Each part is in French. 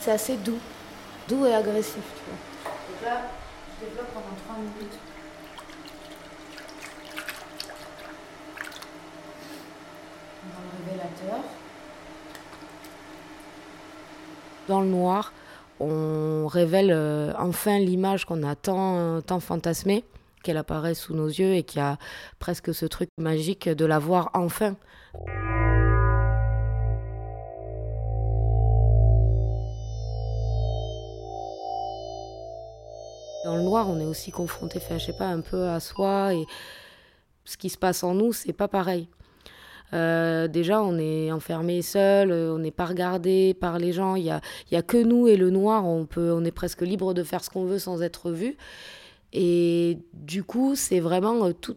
C'est assez doux, doux et agressif, tu vois. Donc là, je développe pendant 3 minutes. Dans le révélateur. Dans le noir, on révèle euh, enfin l'image qu'on a tant, tant fantasmée, qu'elle apparaît sous nos yeux et qui a presque ce truc magique de la voir enfin. Dans le noir, on est aussi confronté, enfin, je sais pas, un peu à soi et ce qui se passe en nous, c'est pas pareil. Euh, déjà, on est enfermé seul, euh, on n'est pas regardé par les gens. Il y a, y a que nous et le noir. On peut, on est presque libre de faire ce qu'on veut sans être vu. Et du coup, c'est vraiment euh, tout,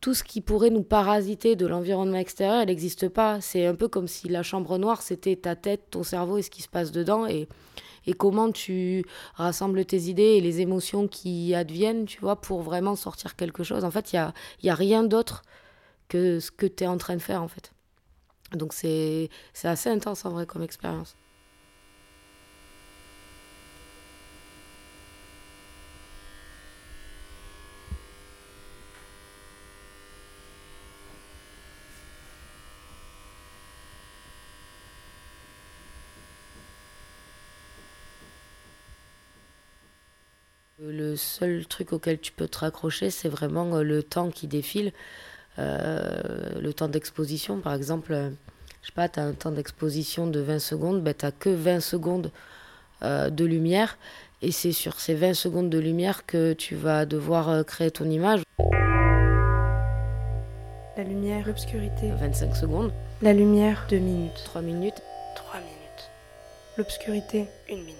tout ce qui pourrait nous parasiter de l'environnement extérieur, elle n'existe pas. C'est un peu comme si la chambre noire, c'était ta tête, ton cerveau et ce qui se passe dedans. Et, et comment tu rassembles tes idées et les émotions qui adviennent, tu vois, pour vraiment sortir quelque chose. En fait, il n'y a, y a rien d'autre que ce que tu es en train de faire, en fait. Donc c'est assez intense, en vrai, comme expérience. Le seul truc auquel tu peux te raccrocher, c'est vraiment euh, le temps qui défile. Euh, le temps d'exposition, par exemple, euh, je sais pas, tu as un temps d'exposition de 20 secondes, ben, tu n'as que 20 secondes de lumière. Et c'est sur ces 20 secondes de lumière que tu vas devoir créer ton image. La lumière, l'obscurité. 25 secondes. La lumière, 2 minutes. 3 minutes. 3 minutes. L'obscurité, 1 minute.